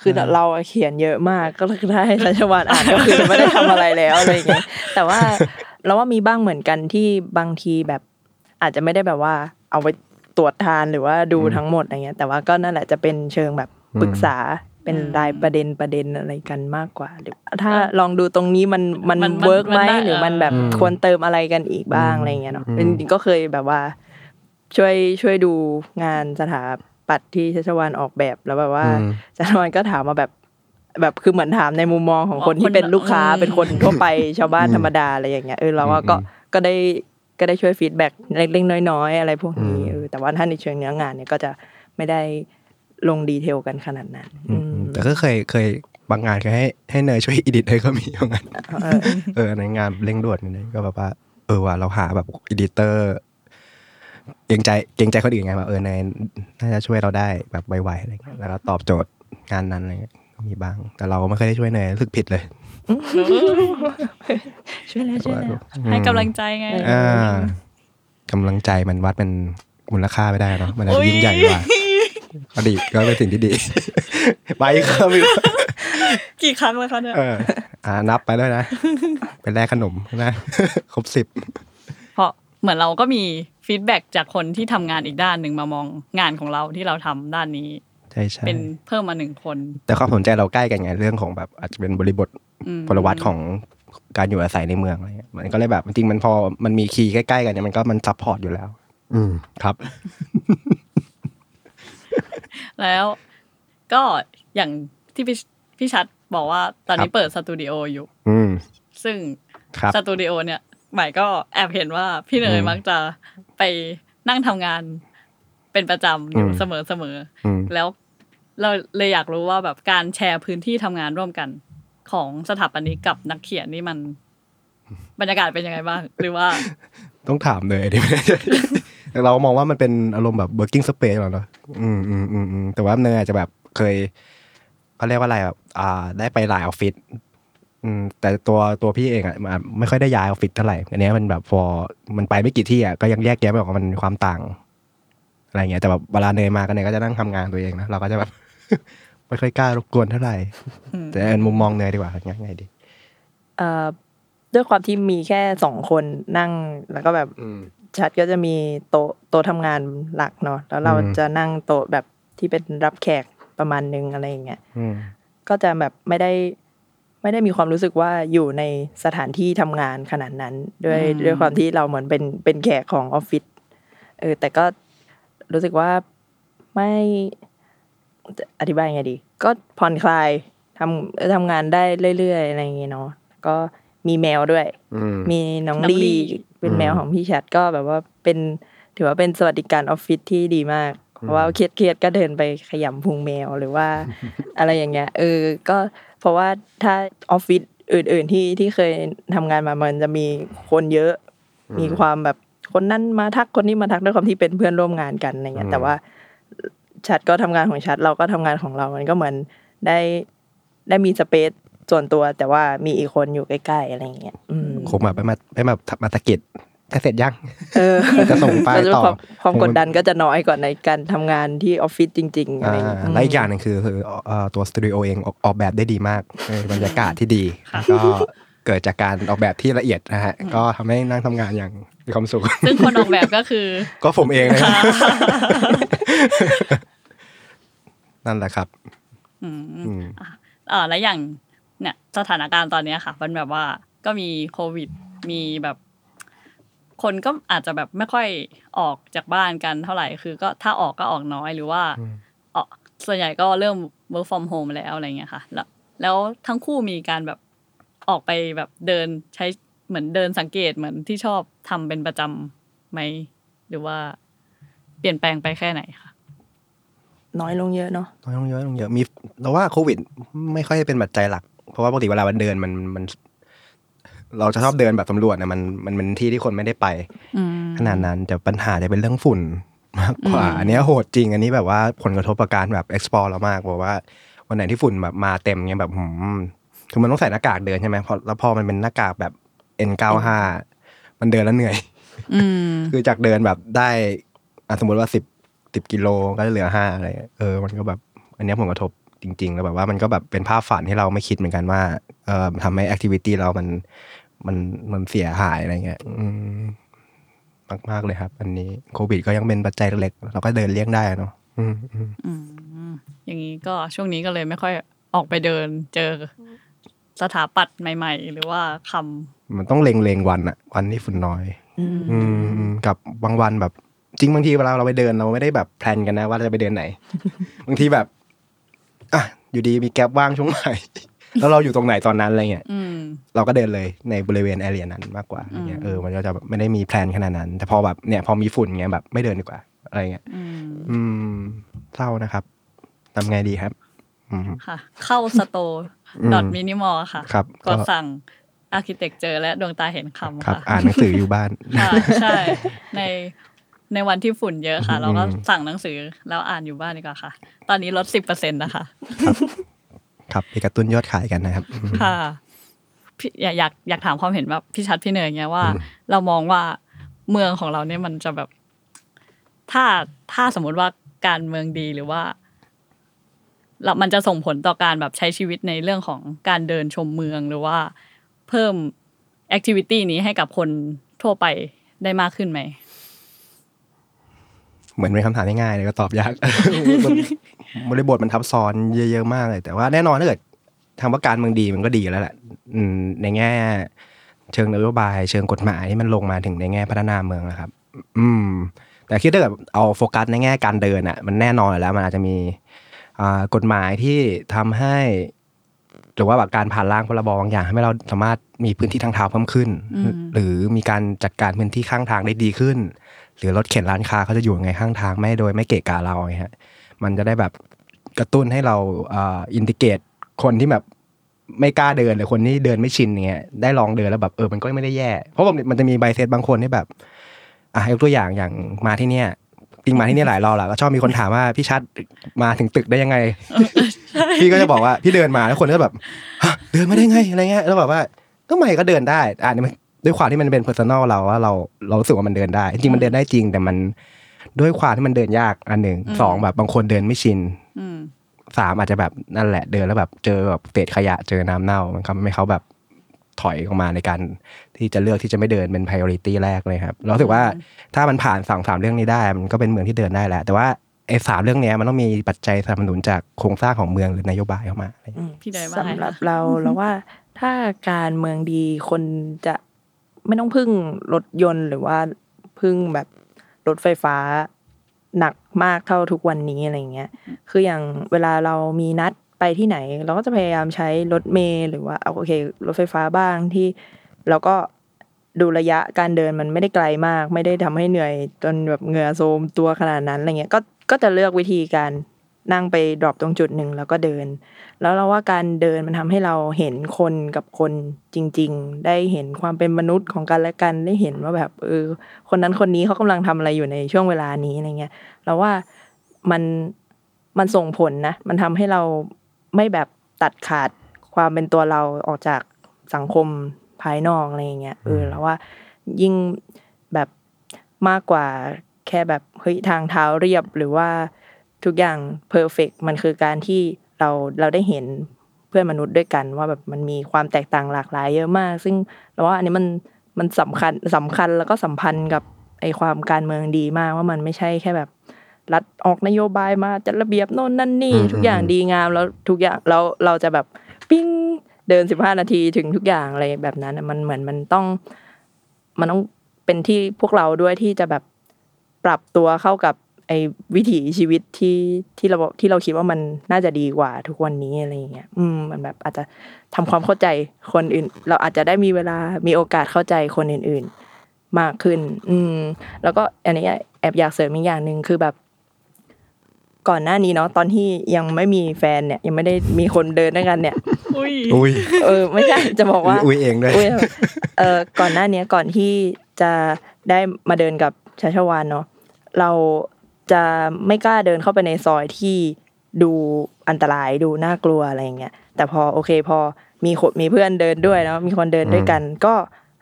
คือเราอะเขียนเยอะมากก็เลยได้ชัชวานอ่านก็คือไม่ได้ทำอะไรแล้วอะไรอย่างเงี้ยแต่ว่าเราว่ามีบ้างเหมือนกันที่บางทีแบบ อาจจะไม่ได้แบบว่า เอาไปตรวจทานหรือว่าดูทั้งหมดอะไรเงี้ย แต่ว่าก็นั่นแหละจะเป็นเชิงแบบ ปรึกษาเป็นรายประเด็นประเด็นอะไรกันมากกว่าหรือถ้าลองดูตรงนี้มันมันมันมันเวิร์กไหมมันได้หรือมันแบบอืมควรเติมอะไรกันอีกบ้างอืมอะไรเงี้ยเนาะอืมจริงๆก็เคยแบบว่า ช่วยช่วยดูงานสถาปัตย์ที่ชัชวานออกแบบแล้วแบบว่าอืมชัชวานก็ถามมาแบบแบบคือเหมือนถามในมุมมองของคนอ๋อที่คนเป็นลูกค้าอืมเป็นคนทั่วไปชาวบ้านอืมธรรมดาอะไรอย่างเงี้ยเออเราว่าก็อืมก็ได้ก็ได้ช่วย feedback เล็กๆน้อยๆ อะไรพวกนี้อืมเออแต่ว่าถ้าในเชิงเนื้องานเนี่ยก็จะไม่ได้ ลง detail กันขนาดนั้นอือืมมแต่ก็เคยเคยบางงานเคยให้ให้เนยช่วย edit ให้ก็มีบางงานเออเออในงานเร่งด่วนนี่ก็แบบว่า เออว่าเราหาแบบ editor เกรงใจเกรงใจคนอื่นไงแบบเออในน่าจะช่วยเราได้แบบไวๆอะไรเงี้ยแล้วก็ตอบโจทย์งานนั้นอะไรเงี้ยก็มีบ้าง แต่เราก็ไม่เคยได้ช่วยเนยรู้สึกผิดเลยช่วยแล้วช่วยแล้วให้กำลังใจไงอ่ากำลังใจมันวัดเป็นมูลค่าไม่ได้เนาะมันอาจอุ๊จะยยิ่งใหญ่กว่า อดีตก็เป็นสิ่งที่ดีไปครับกี่ครั้งแล้วคะเนี่ยเอออ่านับไปด้วยนะเป็นแลกขนมนะครบสิบเพราะเหมือนเราก็มี feedback จากคนที่ทำงานอีกด้านหนึ่งมามองงานของเราที่เราทำด้านนี้ใช่ใช่เป็นเพิ่มมาหนึ่งคน แต่ความสนใจเราใกล้กันไงเรื่องของแบบ อาจจะเป็นบริบทอืมพลวัตของการอยู่อาศัยในเมืองอะไรเงี้ยมันก็เลยแบบจริงๆมันพอมันมี key ใกล้ๆกันเนี่ยมันก็มัน support อยู่แล้ว อืมครับ แล้วก็อย่างที่พี่พี่ชัดบอกว่าตอนนี้ครับเปิดสตูดิโออยู่ อืมซึ่งครับสตูดิโอเนี่ยหมายก็แอบเห็นว่าพี่เนยอืมมักจะไปนั่งทำงานเป็นประจำอยู่อืมเสมอเสมออืมแล้วเราเลยอยากรู้ว่าแบบการแชร์พื้นที่ทำงานร่วมกัน ของสถาปนิกกับนักเขียนนี่มัน บรรยากาศเป็นยังไงบ้าง หรือว่า ต้องถามเลยดิไม่ได้แต่ เรามองว่ามันเป็นอารมณ์แบบ working space หรอเนาะอืมอืมอืมอืมแต่ว่าเนยอาจจะแบบเคยเขาเรียกว่าอะไรแบบอ่า ได้ไปหลายออฟฟิศอืมแต่ตัวตัวพี่เองอะมันไม่ค่อยได้ย้ายออฟฟิศเท่าไหร่อันเนี้ยมันแบบพอมันไปไม่กี่ที่อะก็ยังแยกแยะไม่ออกว่ามันมีความต่าง อะไรเงี้ยแต่แบบเวลาเนยมากันเนยก็จะนั่งทำงานตัวเองนะเราก็จะแบบไม่ค่อยกล้ารบกวนเท่าไหร่อืมแต่ในมุมมองเนยดีกว่าไงไงดีเอ่อด้วยความที่มีแค่สองคนนั่งแล้วก็แบบอืม ชัดก็จะมีโต๊ะโต๊ะทำงานหลักเนาะแล้วเราอืมจะนั่งโต๊ะแบบที่เป็นรับแขกประมาณนึงอะไรอย่างเงี้ยอืมก็จะแบบไม่ได้ไม่ได้มีความรู้สึกว่าอยู่ในสถานที่ทำงานขนาดนั้น ด้วยอืมด้วยความที่เราเหมือนเป็นเป็นแขกของออฟฟิศเออแต่ก็รู้สึกว่าไม่จะอธิบายยังไงดี ก็ผ่อนคลายทำทำงานได้เรื่อยๆอะไรอย่างเงี้เนาะก็ มีแมวด้วยอืมมีน้องน้องลี่ลี่เป็นแมวอืมของพี่ชัดก็แบบว่าเป็นถือว่าเป็นสวัสดิการออฟฟิศที่ดีมาก เพราะว่าเครียดเครียดๆก็เดินไปขยำพุงแมวหรือว่า อะไรอย่างเงี้ยเออก็เพราะว่าถ้าออฟฟิศอื่น ๆที่ที่เคยทำงานมามันจะมีคนเยอะ มีความแบบคนนั้นมาทักคนนี้มาทักด้วยความที่เป็นเพื่อนร่วมงานกันอะไรเงี้อืยมแต่ว่าชัดก็ทำงานของชัดเราก็ทำงานของเรา มันก็เหมือนได้ได้มีสเปซ ส่วนตัวแต่ว่ามีอีกคนอยู่ใกล้ๆอะไรอย่างเงี้ยอืมคงแบบไม่มาไม่มามาตะกิดจะเสร็จยังเออจะส่งไฟล์แล้วต่อความความกดดันก็จะน้อยกว่าในการทำงานที่ออฟฟิศจริงๆอะไรอ่าอย่างเงี้ยและอีกอย่างหนึ่งคือคือเอ่อตัวสตูดิโอเองออกออกแบบได้ดีมากเออบรรยากาศที่ดีแล้วก็เกิดจากการออกแบบที่ละเอียดนะฮะ ก็ทำให้นั่งทำงานอย่างมีความสุข ซึ่งคนออกแบบก็คือ ก็ผมเองเลยนะนั่นแหละครับ อืมอืมเออแล้วอย่าง เนี่ยสถานการณ์ตอนเนี้ยค่ะ มันแบบว่าก็มีโควิด มีแบบคนก็อาจจะแบบไม่ค่อยออกจากบ้านกันเท่าไหร่ คือก็ถ้าออกก็ออกน้อยหรือว่าออกส่วนใหญ่ก็เริ่ม work from home แล้วอะไรเงี้ยค่ะ แล้วแล้วทั้งคู่มีการแบบออกไปแบบเดินใช้เหมือนเดินสังเกตเหมือนที่ชอบทำเป็นประจำไหมหรือว่าเปลี่ยนแปลงไปแค่ไหนคะน้อยลงเยอะเนาะน้อยลงเยอะลงเยอะมีเราว่าโควิด ไม่ค่อยเป็นปัจจัยหลัก เพราะว่าปกติเวลามันเดินมันมันเราจะชอบเดินแบบสำรวจเนี่ยมันมันเป็นที่ที่คนไม่ได้ไปอืมขนาดนั้นแต่ปัญหาจะเป็นเรื่องฝุ่นมากกว่าอืมอันเนี้ยโหดจริง อันนี้แบบว่าผลกระทบกับการแบบ explore เรามากบอกว่าวันไหนที่ฝุ่นแบบมาเต็มเงี้ยแบบหืมคือมันต้องใส่หน้ากากเดินใช่ไหมพอแล้วพอมันเป็นหน้ากากแบบ N95 มันเดินแล้วเหนื่อยอืมคือจากเดินแบบได้อะสมมติว่าสิบสิบกิโลก็เหลือห้าอะไรเงี้ยเออมันก็แบบ อันเนี้ยผลกระทบ จริง ๆ แล้วแบบว่ามันก็แบบเป็นภาพฝันที่เราไม่คิดเหมือนกันว่าเออทำให้แอคทิวิตี้เรามันมันมันเสียหายอะไรเงี้ยอืมมากมากๆเลยครับ อันนี้โควิดก็ยังเป็นปัจจัยเล็กๆเราก็เดินเลี่ยงได้อะเนาะอืมอืมอืมอย่างนี้ก็ช่วงนี้ก็เลยไม่ค่อยออกไปเดินเจอสถาปัตย์ใหม่ ๆ หรือว่าคำมันต้องเล็งเลงๆวันอะวันที่ฝุ่นน้อยอืมอืมกับบางวันแบบ จริงบางทีเวลาเราไปเดินเราไม่ได้แบบ plan กันนะ ว่าเราจะไปเดินไหน บางทีแบบ อะอยู่ดีมี gap ว่างช่วงไหนแล้วเราอยู่ตรงไหนตอนนั้นอะไรเงี้ยอืมเราก็เดินเลยในบริเวณ area นั้นมากกว่าอะไรเงี้ยเออมันก็จะแบบไม่ได้มี plan ขนาดนั้น แต่พอแบบเนี่ยพอมีฝุ่นเงี้ยแบบไม่เดินดีกว่า อะไรเงี้ยอืมอืมเศร้านะครับทำไงดีครับอืมค่ะ เข้า store อืม dot Minimore ค่ะครับกดสั่งอาร์เคเต็กเจอและดวงตาเห็นคำครับค่ะ อ่านหนังสืออยู่บ้านค่ะใช่ ใน ในวันที่ฝุ่นเยอะค่ะ เราก็อืมสั่งหนังสือแล้วอ่านอยู่บ้านดีกว่าค่ะ ตอนนี้ลดสิบเปอร์เซ็นต์นะคะ ครับไปกระตุ้นยอดขายกันนะครับอืมค่ะพี่อยากอยากอยากถามความเห็นแบบพี่ชัดพี่เนยเงี้ยว่า เรามองว่าเมืองของเราเนี่ยมันจะแบบ ถ้าถ้าสมมุติว่าการเมืองดีหรือว่าแล้วมันจะส่งผลต่อการแบบใช้ชีวิตในเรื่องของการเดินชมเมืองหรือว่าเพิ่มแอคทิวิตี้นี้ให้กับคนทั่วไปได้มากขึ้นไหม เหมือนเป็นคำถามง่ายๆเลยก็ตอบยากมันบริบทมันทับซ้อนเยอะๆมากเลย แต่ว่าแน่นอนถ้าเกิดทำว่าการเมืองดีมันก็ดีแล้วแหละในแง่ เชิงนโยบาย เชิงกฎหมายที่มันลงมาถึงในแง่พัฒนาเมืองนะครับ อืม แต่คิดถ้าเกิดเอาโฟกัสในแง่การเดินอะ มันแน่นอนแล้วมันอาจจะมีกฎหมายที่ทำให้หรือว่าแบบการผ่านร่างพรบบางอย่างให้เราสามารถมีพื้นที่ทางเท้าเพิ่มขึ้น หรือมีการจัดการพื้นที่ข้างทางได้ดีขึ้น หรือรถเข็นร้านค้าเขาจะอยู่ยังไงข้างทางไม่โดยไม่เกะกะเราไงฮะมันจะได้แบบกระตุ้นให้เราindicate คนที่แบบไม่กล้าเดินหรือคนที่เดินไม่ชินอย่างเงี้ยได้ลองเดินแล้วแบบเออมันก็ไม่ได้แย่ เพราะว่ามันจะมี mindset บางคนที่แบบอะยกตัวอย่างอย่างมาที่เนี่ยจริงมาที่เนี่ยหลายรอบแล้วก็ชอบมีคนถามว่าพี่ชัดมาถึงตึกได้ยังไง พี่ก็จะบอกว่าพี่เดินมาแล้วคนก็แบบฮะเดินมาได้ไงอะไรเงี้ยแล้วแบบว่าก็ไม่ก็เดินได้อะนี่มัน ด้วยความที่มันเป็น personal เราว่าเราเรารู้สึกว่ามันเดินได้ จริงๆมันเดินได้จริง แต่มันด้วยความที่มันเดินยากอันหนึ่งสองแบบบางคนเดินไม่ชินอืมสามอาจจะแบบนั่นแหละเดินแล้วแบบเจอแบบเศษขยะเจอน้ำเน่ามันทำให้เขาแบบถอยออกมาในการที่จะเลือกที่จะไม่เดินเป็น priority แรกเลยครับเรารู้สึกว่าถ้ามันผ่านสองสามเรื่องนี้ได้ มันก็เป็นเมืองที่เดินได้แล้วแต่ว่าไอ้สามเรื่องเนี้ยมันต้องมีปัจจัยสนับสนุนจากโครงสร้างของเมืองหรือนโยบายเข้ามาอะไรอย่างเงี้ยอืมพี่เนยว่าไงคะสำหรับเราเราว่าถ้าการเมืองดีคนจะ ไม่ต้องพึ่งรถยนต์หรือว่าพึ่งแบบรถไฟฟ้าหนักมากเท่าทุกวันนี้อะไรเงี้ย คืออย่างเวลาเรามีนัดไปที่ไหน เราก็จะพยายามใช้รถเมล์หรือว่าเอาโอเค รถไฟฟ้าบ้างที่เราก็ดูระยะการเดินมันไม่ได้ไกลมาก ไม่ได้ทำให้เหนื่อยจนแบบเหงื่อโทรมตัวขนาดนั้นอะไรเงี้ยก็ก็จะเลือกวิธีการ นั่งไปดรอปตรงจุดหนึ่งแล้วก็เดิน แล้วเราว่าการเดินมันทำให้เราเห็นคนกับคนจริง ๆ ได้เห็นความเป็นมนุษย์ของกันและกันได้เห็นว่าแบบเออคนนั้นคนนี้เขากำลังทำอะไรอยู่ในช่วงเวลานี้อะไรเงี้ยเราว่ามันมันส่งผลนะ มันทำให้เราไม่แบบตัดขาดความเป็นตัวเราออกจากสังคมภายนอกอะไรอย่างเงี้ยเออแล้วว่ายิ่งแบบมากกว่าแค่แบบเฮ้ยทางเท้าเรียบหรือว่า ทุกอย่างเพอร์เฟกมันคือการที่เราเราได้เห็นเพื่อนมนุษย์ด้วยกัน ว่าแบบมันมีความแตกต่างหลากหลายเยอะมาก ซึ่งเราว่าอันนี้มันมันสำคัญสำคัญแล้วก็สัมพันธ์กับไอความการเมืองดีมากว่ามันไม่ใช่แค่แบบรัฐออกนโยบายมาจัดระเบียบโน่นนั่นนี่อืมทุกอย่างดีงามแล้วทุกอย่างเราเราจะแบบปิ้งเดินสิบห้านาทีถึงทุกอย่างอะไรแบบนั้นน่ะมันเหมือนมันต้อง มันต้องเป็นที่พวกเราด้วยที่จะแบบปรับตัวเข้ากับ ไอ้วิถีชีวิตที่ที่เราที่เราคิดว่ามันน่าจะดีกว่าทุกวันนี้อะไรอย่างเงี้ย อืม มันแบบอาจจะทำความเข้าใจคนอื่น เราอาจจะได้มีเวลามีโอกาสเข้าใจคนอื่น ๆ มากขึ้น อืม แล้วก็อันนี้แอบอยากเสริมอีกอย่างหนึ่งคือแบบก่อนหน้านี้เนาะตอนที่ยังไม่มีแฟนเนี่ย ยังไม่ได้มีคนเดินด้วยกันเนี่ย อุ้ยอุ้ยเออไม่ใช่จะบอกว่าอุ้ยเองด้วยอุ๊ยเออก่อนหน้าเนี้ยก่อนที่จะได้มาเดินกับชาชวานเนาะเรา จะไม่กล้าเดินเข้าไปในซอยที่ดูอันตรายดูน่ากลัวอะไรอย่างเงี้ยแต่พอโอเคพอมีคนมีเพื่อนเดินด้วยเนาะมีคนเดินด้วยกัน ก็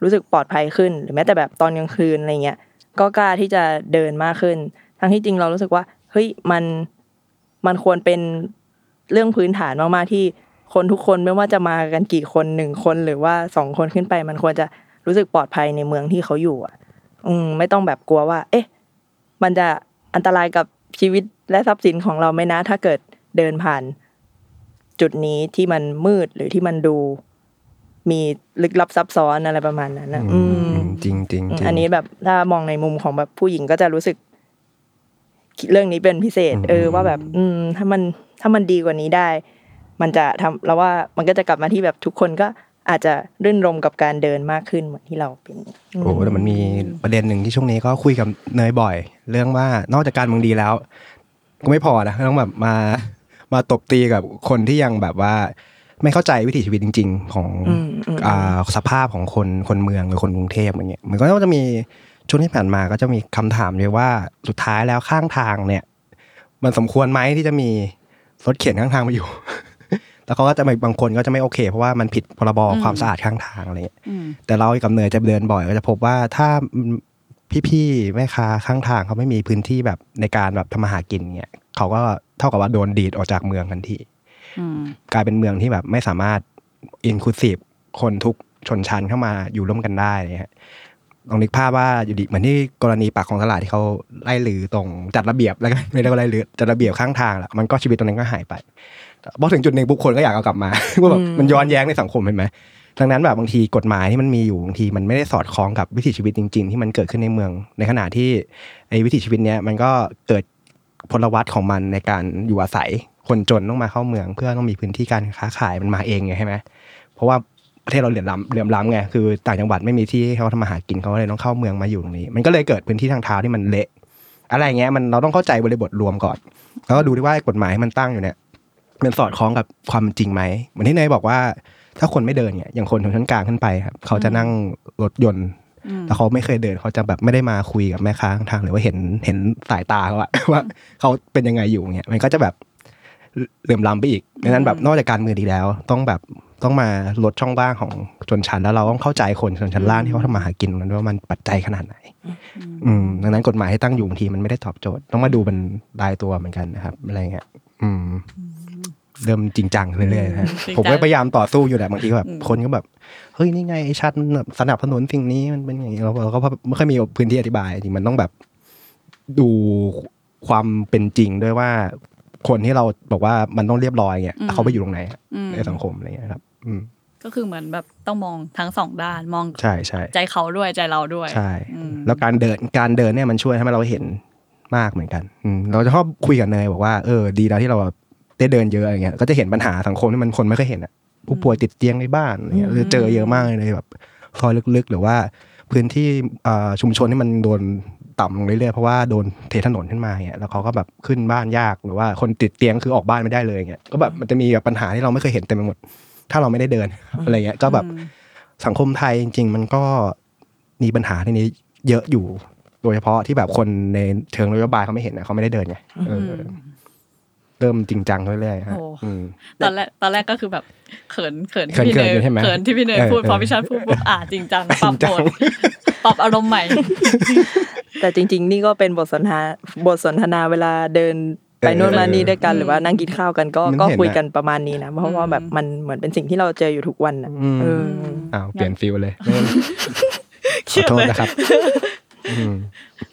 รู้สึกปลอดภัยขึ้น หรือแม้แต่แบบตอนกลางคืนอะไรเงี้ยก็กล้าที่จะเดินมากขึ้น ทั้งที่จริงเรารู้สึกว่าเฮ้ยมันมันควรเป็นเรื่องพื้นฐานมากๆที่คนทุกคนไม่ว่าจะมากันกี่คนหนึ่งคนหรือว่าสองคนขึ้นไป มันควรจะรู้สึกปลอดภัยในเมืองที่เขาอยู่อะ อืมไม่ต้องแบบกลัวว่า เอ๊ะ มันจะ อันตรายกับชีวิตและทรัพย์สินของเราไหมนะ ถ้าเกิดเดินผ่าน จุดนี้ที่มันมืดหรือที่มันดู มีลึกลับซับซ้อนอะไรประมาณนั้นนะอืมจริงจริงจริงอันนี้แบบถ้ามองในมุมของแบบผู้หญิงก็จะรู้สึกเรื่องนี้เป็นพิเศษอืมเออว่าแบบ อืม ถ้ามันถ้ามันดีกว่านี้ได้ มันจะทำแล้วว่ามันก็จะกลับมาที่แบบทุกคนก็ อาจจะรื่นรมกับการเดินมากขึ้นเหมือนที่เราเป็นโอ้แต่มันมีประเด็นหนึ่งที่ช่วงนี้ก็คุยกับเนยบ่อย เรื่องว่านอกจากการเมืองดีแล้ว ก็ไม่พอนะต้องแบบมามาตบตีกับคนที่ยังแบบว่า ไม่เข้าใจวิถีชีวิตจริง ๆ ของอืมอืมอ่าสภาพของคนคนเมืองหรือคนกรุงเทพอย่างเงี้ยมันก็จะมีช่วงที่ผ่านมาก็จะมีคำถามเลยว่าสุดท้ายแล้วข้างทางเนี่ย มันสมควรไหมที่จะมีรถเข็นข้างทางมาอยู่ แล้วเขาก็จะมีบางคนก็จะไม่โอเค เพราะว่ามันผิดพรบความสะอาดข้างทางอะไรเงี้ยอืมแต่เรากับเนยจะเดินบ่อยก็จะพบว่าถ้าพี่ๆแม่ค้าข้างทางเขาไม่มีพื้นที่แบบในการแบบทำมาหากินเนี่ยเขาก็เท่ากับว่าโดนดีดออกจากเมืองทันทีอืมกลายเป็นเมืองที่แบบไม่สามารถอินคลูซีฟคนทุกชนชั้นเข้ามาอยู่ร่วมกันได้เนี่ยฮะลองนึกภาพว่าอยู่ดีเหมือนที่กรณีปากของตลาดที่เขาไล่ลือตรงจัดระเบียบแล้วก็ไม่ได้ก็ไล่ลือจัดระเบียบข้างทางแหละมันก็ชีวิตตรงนั้นก็หายไป พอถึงจุดหนึ่งบุคคลก็อยากเอากลับมาว่าแบบมันย้อนแย้งในสังคมเห็นไหมดังนั้นแบบบางทีกฎหมายที่มันมีอยู่บางทีมันไม่ได้สอดคล้องกับวิถีชีวิตจริง ๆ ที่มันเกิดขึ้นในเมือง ในขณะที่ไอ้วิถีชีวิตเนี้ยมันก็เกิดพลวัตของมันในการอยู่อาศัยคนจนต้องมาเข้าเมือง เพื่อต้องมีพื้นที่การค้าขายมันมาเองไงใช่ไหมเพราะว่าประเทศเราเหลื่อมล้ำเหลื่อมล้ำไงคือต่างจังหวัดไม่มีที่ให้เขาทำมาหากินเขาก็เลยต้องเข้าเมืองมาอยู่ตรงนี้ มันก็เลยเกิดพื้นที่ทางเท้าที่มันเละอะไรเงี้ยมันเราต้องเข้าใจบริบทรวมก่อน แล้วก็ดูด้วยว่ากฎหมายที่มันตั้งอยู่เนี่ย มันสอดคล้องกับความเป็นจริงไหมเหมือนที่เนยบอกว่า ถ้าคนไม่เดินเนี่ยอย่างคนชนชั้นกลางขึ้นไปครับเขาจะนั่งรถยนต์แล้วเขาไม่เคยเดินเขาจะแบบไม่ได้มาคุยกับแม่ค้าข้างทางหรือว่าเห็นเห็นสายตาเขาอะว่าเขาเป็นยังไงอยู่เนี่ยมันก็จะแบบเหลื่อมล้ำไปอีกดังนั้นแบบนอกจากการเมืองดีแล้ว ต้องแบบต้องมาลดช่องว่างของชนชั้นแล้วเราต้องเข้าใจคนชนชั้นล่างที่เขาทำมาหากินมันว่ามันปัจจัยขนาดไหน อืมดังนั้นกฎหมายให้ตั้งอยู่บางทีมันไม่ได้ตอบโจทย์ ต้องมาดูเป็นรายตัวเหมือนกันนะครับอะไรเงี้ยอืม เริ่มจริงจังเรื่อยๆนะฮะจริงจังผมก็พยายามต่อสู้อยู่แหละบางทีก็แบบคนก็แบบเฮ้ยนี่ไงไอ้ชัดมันแบบสนับสนุนสิ่งนี้มันเป็นอย่างนี้เราเราก็ไม่ค่อยมีพื้นที่อธิบายจริงมันต้องแบบดูความเป็นจริงด้วยว่า คนที่เราบอกว่ามันต้องเรียบร้อยเงี้ยอืมเขาไปอยู่ตรงไหนอืมในสังคมอะไรเงี้ยครับ อืมก็คือเหมือนแบบต้องมองทั้งสองด้านมองใช่ใช่ใจเขาด้วยใจเราด้วยใช่อืมแล้วการเดินการเดินเนี่ยมันช่วยให้เราเห็นมากเหมือนกันอืมเราจะชอบคุยกับเนยบอกว่าเออดีแล้วที่เรา ได้เดินเยอะอะไรเงี้ยก็จะเห็นปัญหาสังคมที่มันคนไม่เคยเห็นอะผู้ป่วยติดเตียงในบ้านอะไรเงี้ยเราจะเจอเยอะมากเลยแบบซอยลึกๆ หรือว่าพื้นที่อ่าชุมชนที่มันโดนต่ำลงเรื่อยๆเพราะว่าโดนเทถนนขึ้นมาเงี้ยแล้วเขาก็แบบขึ้นบ้านยากหรือว่าคนติดเตียงคือออกบ้านไม่ได้เลยเงี้ยก็แบบมันจะมีแบบปัญหาที่เราไม่เคยเห็นเต็มไปหมด ถ้าเราไม่ได้เดินอะไรเงี้ยก็แบบสังคมไทยจริง ๆ มันก็มีปัญหาที่นี้เยอะอยู่ โดยเฉพาะที่แบบคนในเชิงนโยบายเขาไม่เห็นนะเขาไม่ได้เดินไง เอออเริ่มจริงจังเรื่อยๆฮะโอ้อืมตอนแรกตอนแรกก็คือแบบเขินเขินเขินที่พี่เนยเขินอยู่ใช่ไหมเขินที่พี่เนยเออพูดเออพอพี่ชาติพูดปุ๊บอ่าจริงจังปรับจริงจังโหมดปรับอารมณ์ใหม่ แต่จริง ๆ นี่ก็เป็นบทสนทนาบทสนทนาเวลาเดินไปโน่นมานี่ด้วยกันหรือว่านั่งกินข้าวกันก็มันก็เห็นคุยอะกันประมาณนี้นะเพราะว่าแบบมันเหมือนเป็นสิ่งที่เราเจออยู่ทุกวันนะอืมเอออ้าวเปลี่ยน feel เลยขเชื่ออโทษเลยนะครับอืม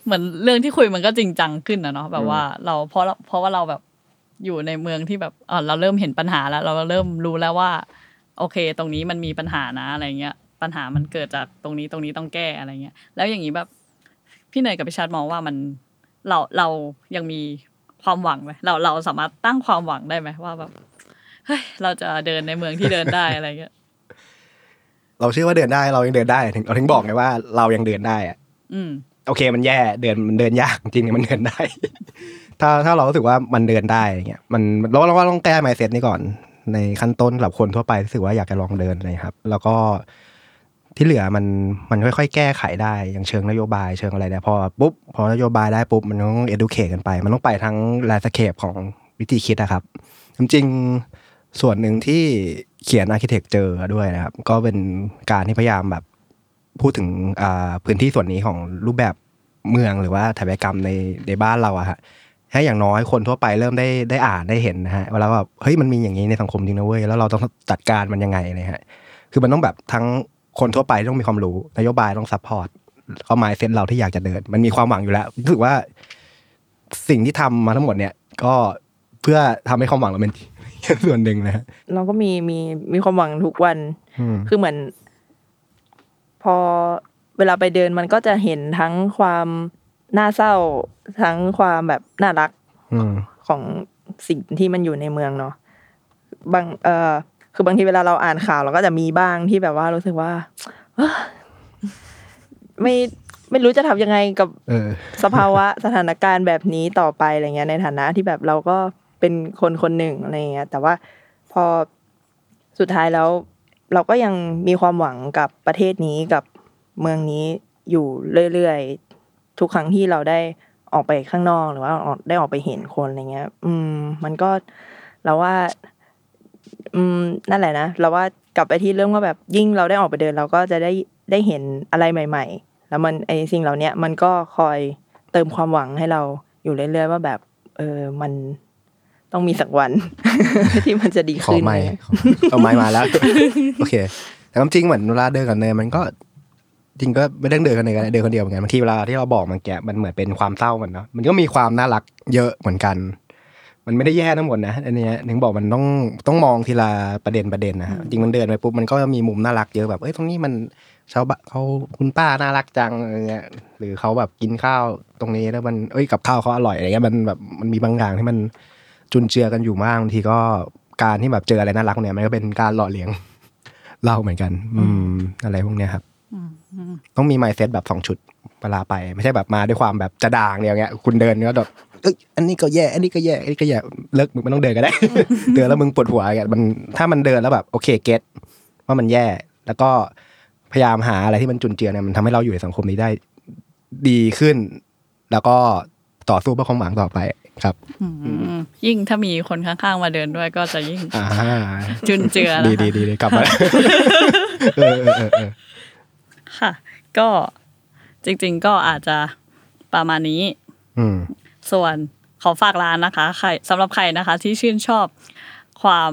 เหมือนเรื่องที่คุยมันก็จริงจังขึ้นนะเนาะแบบว่าเราเพราะเราเพราะว่าเราแบบ อยู่ในเมืองที่แบบเออเราเริ่มเห็นปัญหาแล้ว เราเริ่มรู้แล้วว่า โอเค ตรงนี้มันมีปัญหานะอะไรเงี้ย ปัญหามันเกิดจากตรงนี้ตรงนี้ต้องแก้อะไรเงี้ย แล้วอย่างนี้แบบพี่เนยกับพี่ชาติมองว่ามันเราเรายังมีความหวังไหมเราเราสามารถตั้งความหวังได้ไหมว่าแบบเฮ้ยเราจะเดินในเมืองที่เดินได้อะไรเงี้ยเราเชื่อว่าเดินได้เรายังเดินได้ถึงเราถึงบอกไงว่าเรายังเดินได้อะอืมโอเคมันแย่เดินมันเดินยากจริงๆมันเดินได้ ถ้าถ้าเรารู้สึกว่ามันเดินได้เงี้ยมันเราเราก็ต้องแก้ mindset นี้ก่อน ในขั้นต้นสำหรับคนทั่วไปที่รู้สึกว่าอยากจะลองเดินเลยครับ แล้วก็ที่เหลือมันมันค่อยๆ แก้ไขได้อย่างเชิงนโยบายเชิงอะไรเนี่ยพอปุ๊บพอนโยบายได้ปุ๊บมันต้อง educate กันไป มันต้องไปทั้ง landscape ของวิธีคิดนะครับจริงๆส่วนหนึ่งที่เขียน architect เจอด้วยนะครับ ก็เป็นการที่พยายามแบบพูดถึงพื้นที่ส่วนนี้ของรูปแบบเมืองหรือว่าสถาปัตยกรรมในในบ้านเราอะฮะ ให้อย่างน้อยคนทั่วไปเริ่มได้ได้อ่านได้เห็นนะฮะเวลาแบบเฮ้ยมันมีอย่างนี้ในสังคมจริงนะเว้ยแล้วเราต้องจัดการมันยังไงเลยฮะคือมันต้องแบบทั้งคนทั่วไปต้องมีความรู้นโยบายต้อง support ก็ mindset เราที่อยากจะเดิน มันมีความหวังอยู่แล้วรู้สึกว่าสิ่งที่ทำมาทั้งหมดเนี่ย ก็เพื่อทำให้ความหวังเราเป็นส่วนหนึ่งนะฮะเราก็มีมีมีความหวังทุกวันอืมคือเหมือน พอเวลาไปเดินมันก็จะเห็นทั้งความ น่าเศร้าทั้งความแบบน่ารักอืมของสิ่งที่มันอยู่ในเมืองเนาะบางเออคือบางทีเวลาเราอ่านข่าวเราก็จะมีบ้างที่แบบว่ารู้สึกว่าเอ้อไม่ไม่รู้จะทำยังไงกับเออสภาวะสถานการณ์แบบนี้ต่อไปอะไรเงี้ยในฐานะที่แบบเราก็เป็นคนคนหนึ่งอะไรเงี้ย แต่ว่าพอสุดท้ายแล้ว เราก็ยังมีความหวังกับประเทศนี้กับเมืองนี้อยู่เรื่อยๆ ทุกครั้งที่เราได้ออกไปข้างนอกหรือว่าได้ออกไปเห็นคนอะไรเงี้ย อืม มันก็เราว่า อืม นั่นแหละนะเราว่ากลับไปที่เรื่องว่าแบบยิ่งเราได้ออกไปเดิน เราก็จะได้ได้เห็นอะไรใหม่ ๆ แล้วมันไอสิ่งเหล่านี้มันก็คอยเติมความหวังให้เราอยู่เรื่อยๆว่าแบบ เออมันต้องมีสักวัน ที่มันจะดีขึ้นไม้เลยขอเอาไม้มาแล้ว โอเค แต่ความจริงเหมือนเวลาเดินกับเนยมันก็ จริงก็ไม่ได้เดินกันเนยกันเดินคนเดียวเหมือนกันบางทีเวลาที่เราบอกมันแกะมันเหมือนเป็นความเศร้ามันเนาะมันก็มีความน่ารักเยอะเหมือนกัน มันไม่ได้แย่ทั้งหมดนะอันเนี้ยถึงบอกมันต้องต้องมองทีละประเด็นประเด็นนะฮะจริงมันเดินไปปุ๊บมันก็มีมุมน่ารักเยอะแบบเอ้ยตรงนี้มันชาวบ้านเขาคุณป้าน่ารักจังอะไรเงี้ยหรือเขาแบบกินข้าวตรงนี้แล้วมันเอ้ยกับข้าวเขาอร่อยอะไรเงี้ยมันแบบมันมีบางอย่างที่มันจุนเจือกันอยู่มากบางทีก็การที่แบบเจออะไรน่ารักเนี่ยมันก็เป็นการหล่อเลี้ยงเราเหมือนกัน อืมอะไรพวกเนี้ยครับ ต้องมีไมเซ็ตแบบสองชุดเวลาไป ไม่ใช่แบบมาด้วยความแบบจะด่างเดียวเงี้ยคุณเดินก็แบบเอ้ยอันนี้ก็แย่ อันนี้ก็แย่ อันนี้ก็แย่เลิกมึงไม่ต้องเดินก็ได้ เดินแล้วมึงปวดหัวเงี้ยมันถ้ามันเดินแล้วแบบโอเคเก็ตว่ามันแย่ แล้วก็พยายามหาอะไรที่มันจุนเจือเนี่ยมันทำให้เราอยู่ในสังคมนี้ได้ดีขึ้น แล้วก็ต่อสู้เพื่อความหวังต่อไปครับอืมยิ่งถ้ามีคนข้างๆมาเดินด้วยก็จะยิ่งอ่าจุนเจือนะคะดีดีดีดีกลับมา ค่ะ ก็จริง ๆ ก็อาจจะประมาณนี้ อืมส่วนขอฝากร้านนะคะใครสำหรับใครนะคะ ที่ชื่นชอบความ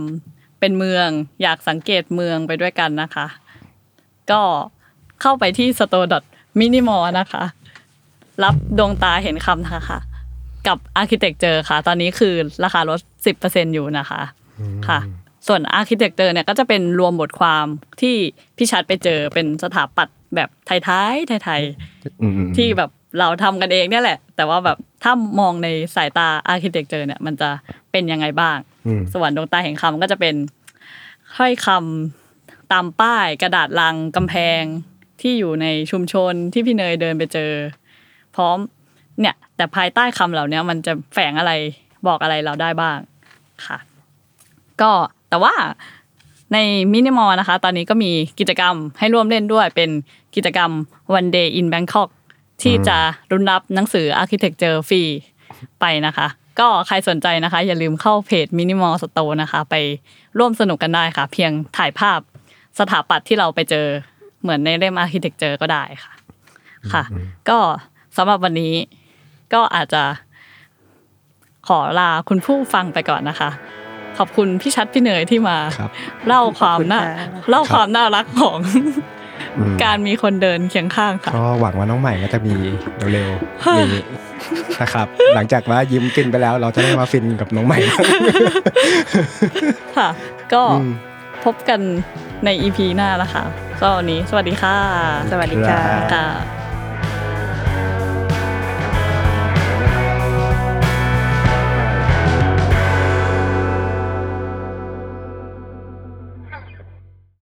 เป็นเมือง อยากสังเกตเมืองไปด้วยกันนะคะ ก็เข้าไปที่ store minimal นะคะ รับดวงตาเห็นคำนะคะ กับ architecture ค่ะ ตอนนี้คือราคาลด 10%อยู่นะคะ ค่ะ ส่วน architecture เนี่ยก็จะเป็นรวมบทความที่พี่ชัดไปเจอเป็นสถาปัตย์ แบบไทยๆไทยๆอืมอืมที่แบบเราทำกันเองเนี่ยแหละ แต่ว่าแบบถ้ามองในสายตาอาร์เคเต็กเจอเนี่ย มันจะเป็นยังไงบ้างอืมส่วนดวงตาแห่งคำก็จะเป็นถ้อยคำตามป้ายกระดาษลังกำแพงที่อยู่ในชุมชนที่พี่เนยเดินไปเจอ พร้อมเนี่ย แต่ภายใต้คำเหล่านี้มันจะแฝงอะไรบอกอะไรเราได้บ้างค่ะ ก็แต่ว่าในมินิมอลนะคะ ตอนนี้ก็มีกิจกรรมให้ร่วมเล่นด้วยเป็น กิจกรรม One Day in Bangkok ที่จะรุนรับหนังสือ Architecture ฟรีไปนะคะ ก็ใครสนใจนะคะ อย่าลืมเข้าเพจ Minimal Store นะคะ ไปร่วมสนุกกันได้ค่ะ เพียงถ่ายภาพสถาปัตย์ที่เราไปเจอเหมือนในเล่ม Architecture ก็ได้ค่ะ ค่ะ ก็สำหรับวันนี้ก็อาจจะขอลาคุณผู้ฟังไปก่อนนะคะ ขอบคุณพี่ชัดพี่เนยที่มาครับเล่าความน่าขอบคุณค่ะเล่าความน่ารักของอืม การมีคนเดินเคียงข้างค่ะ ก็หวังว่าน้องใหม่ก็จะมีเร็วๆนี้นะครับ หลังจากว่ายิ้มฟินไปแล้ว เราจะได้มาฟินกับน้องใหม่ ค่ะ ก็อืมพบกันในอีพีหน้านะคะก็วันนี้สวัสดีค่ะ สวัสดีค่ะครับค่ะ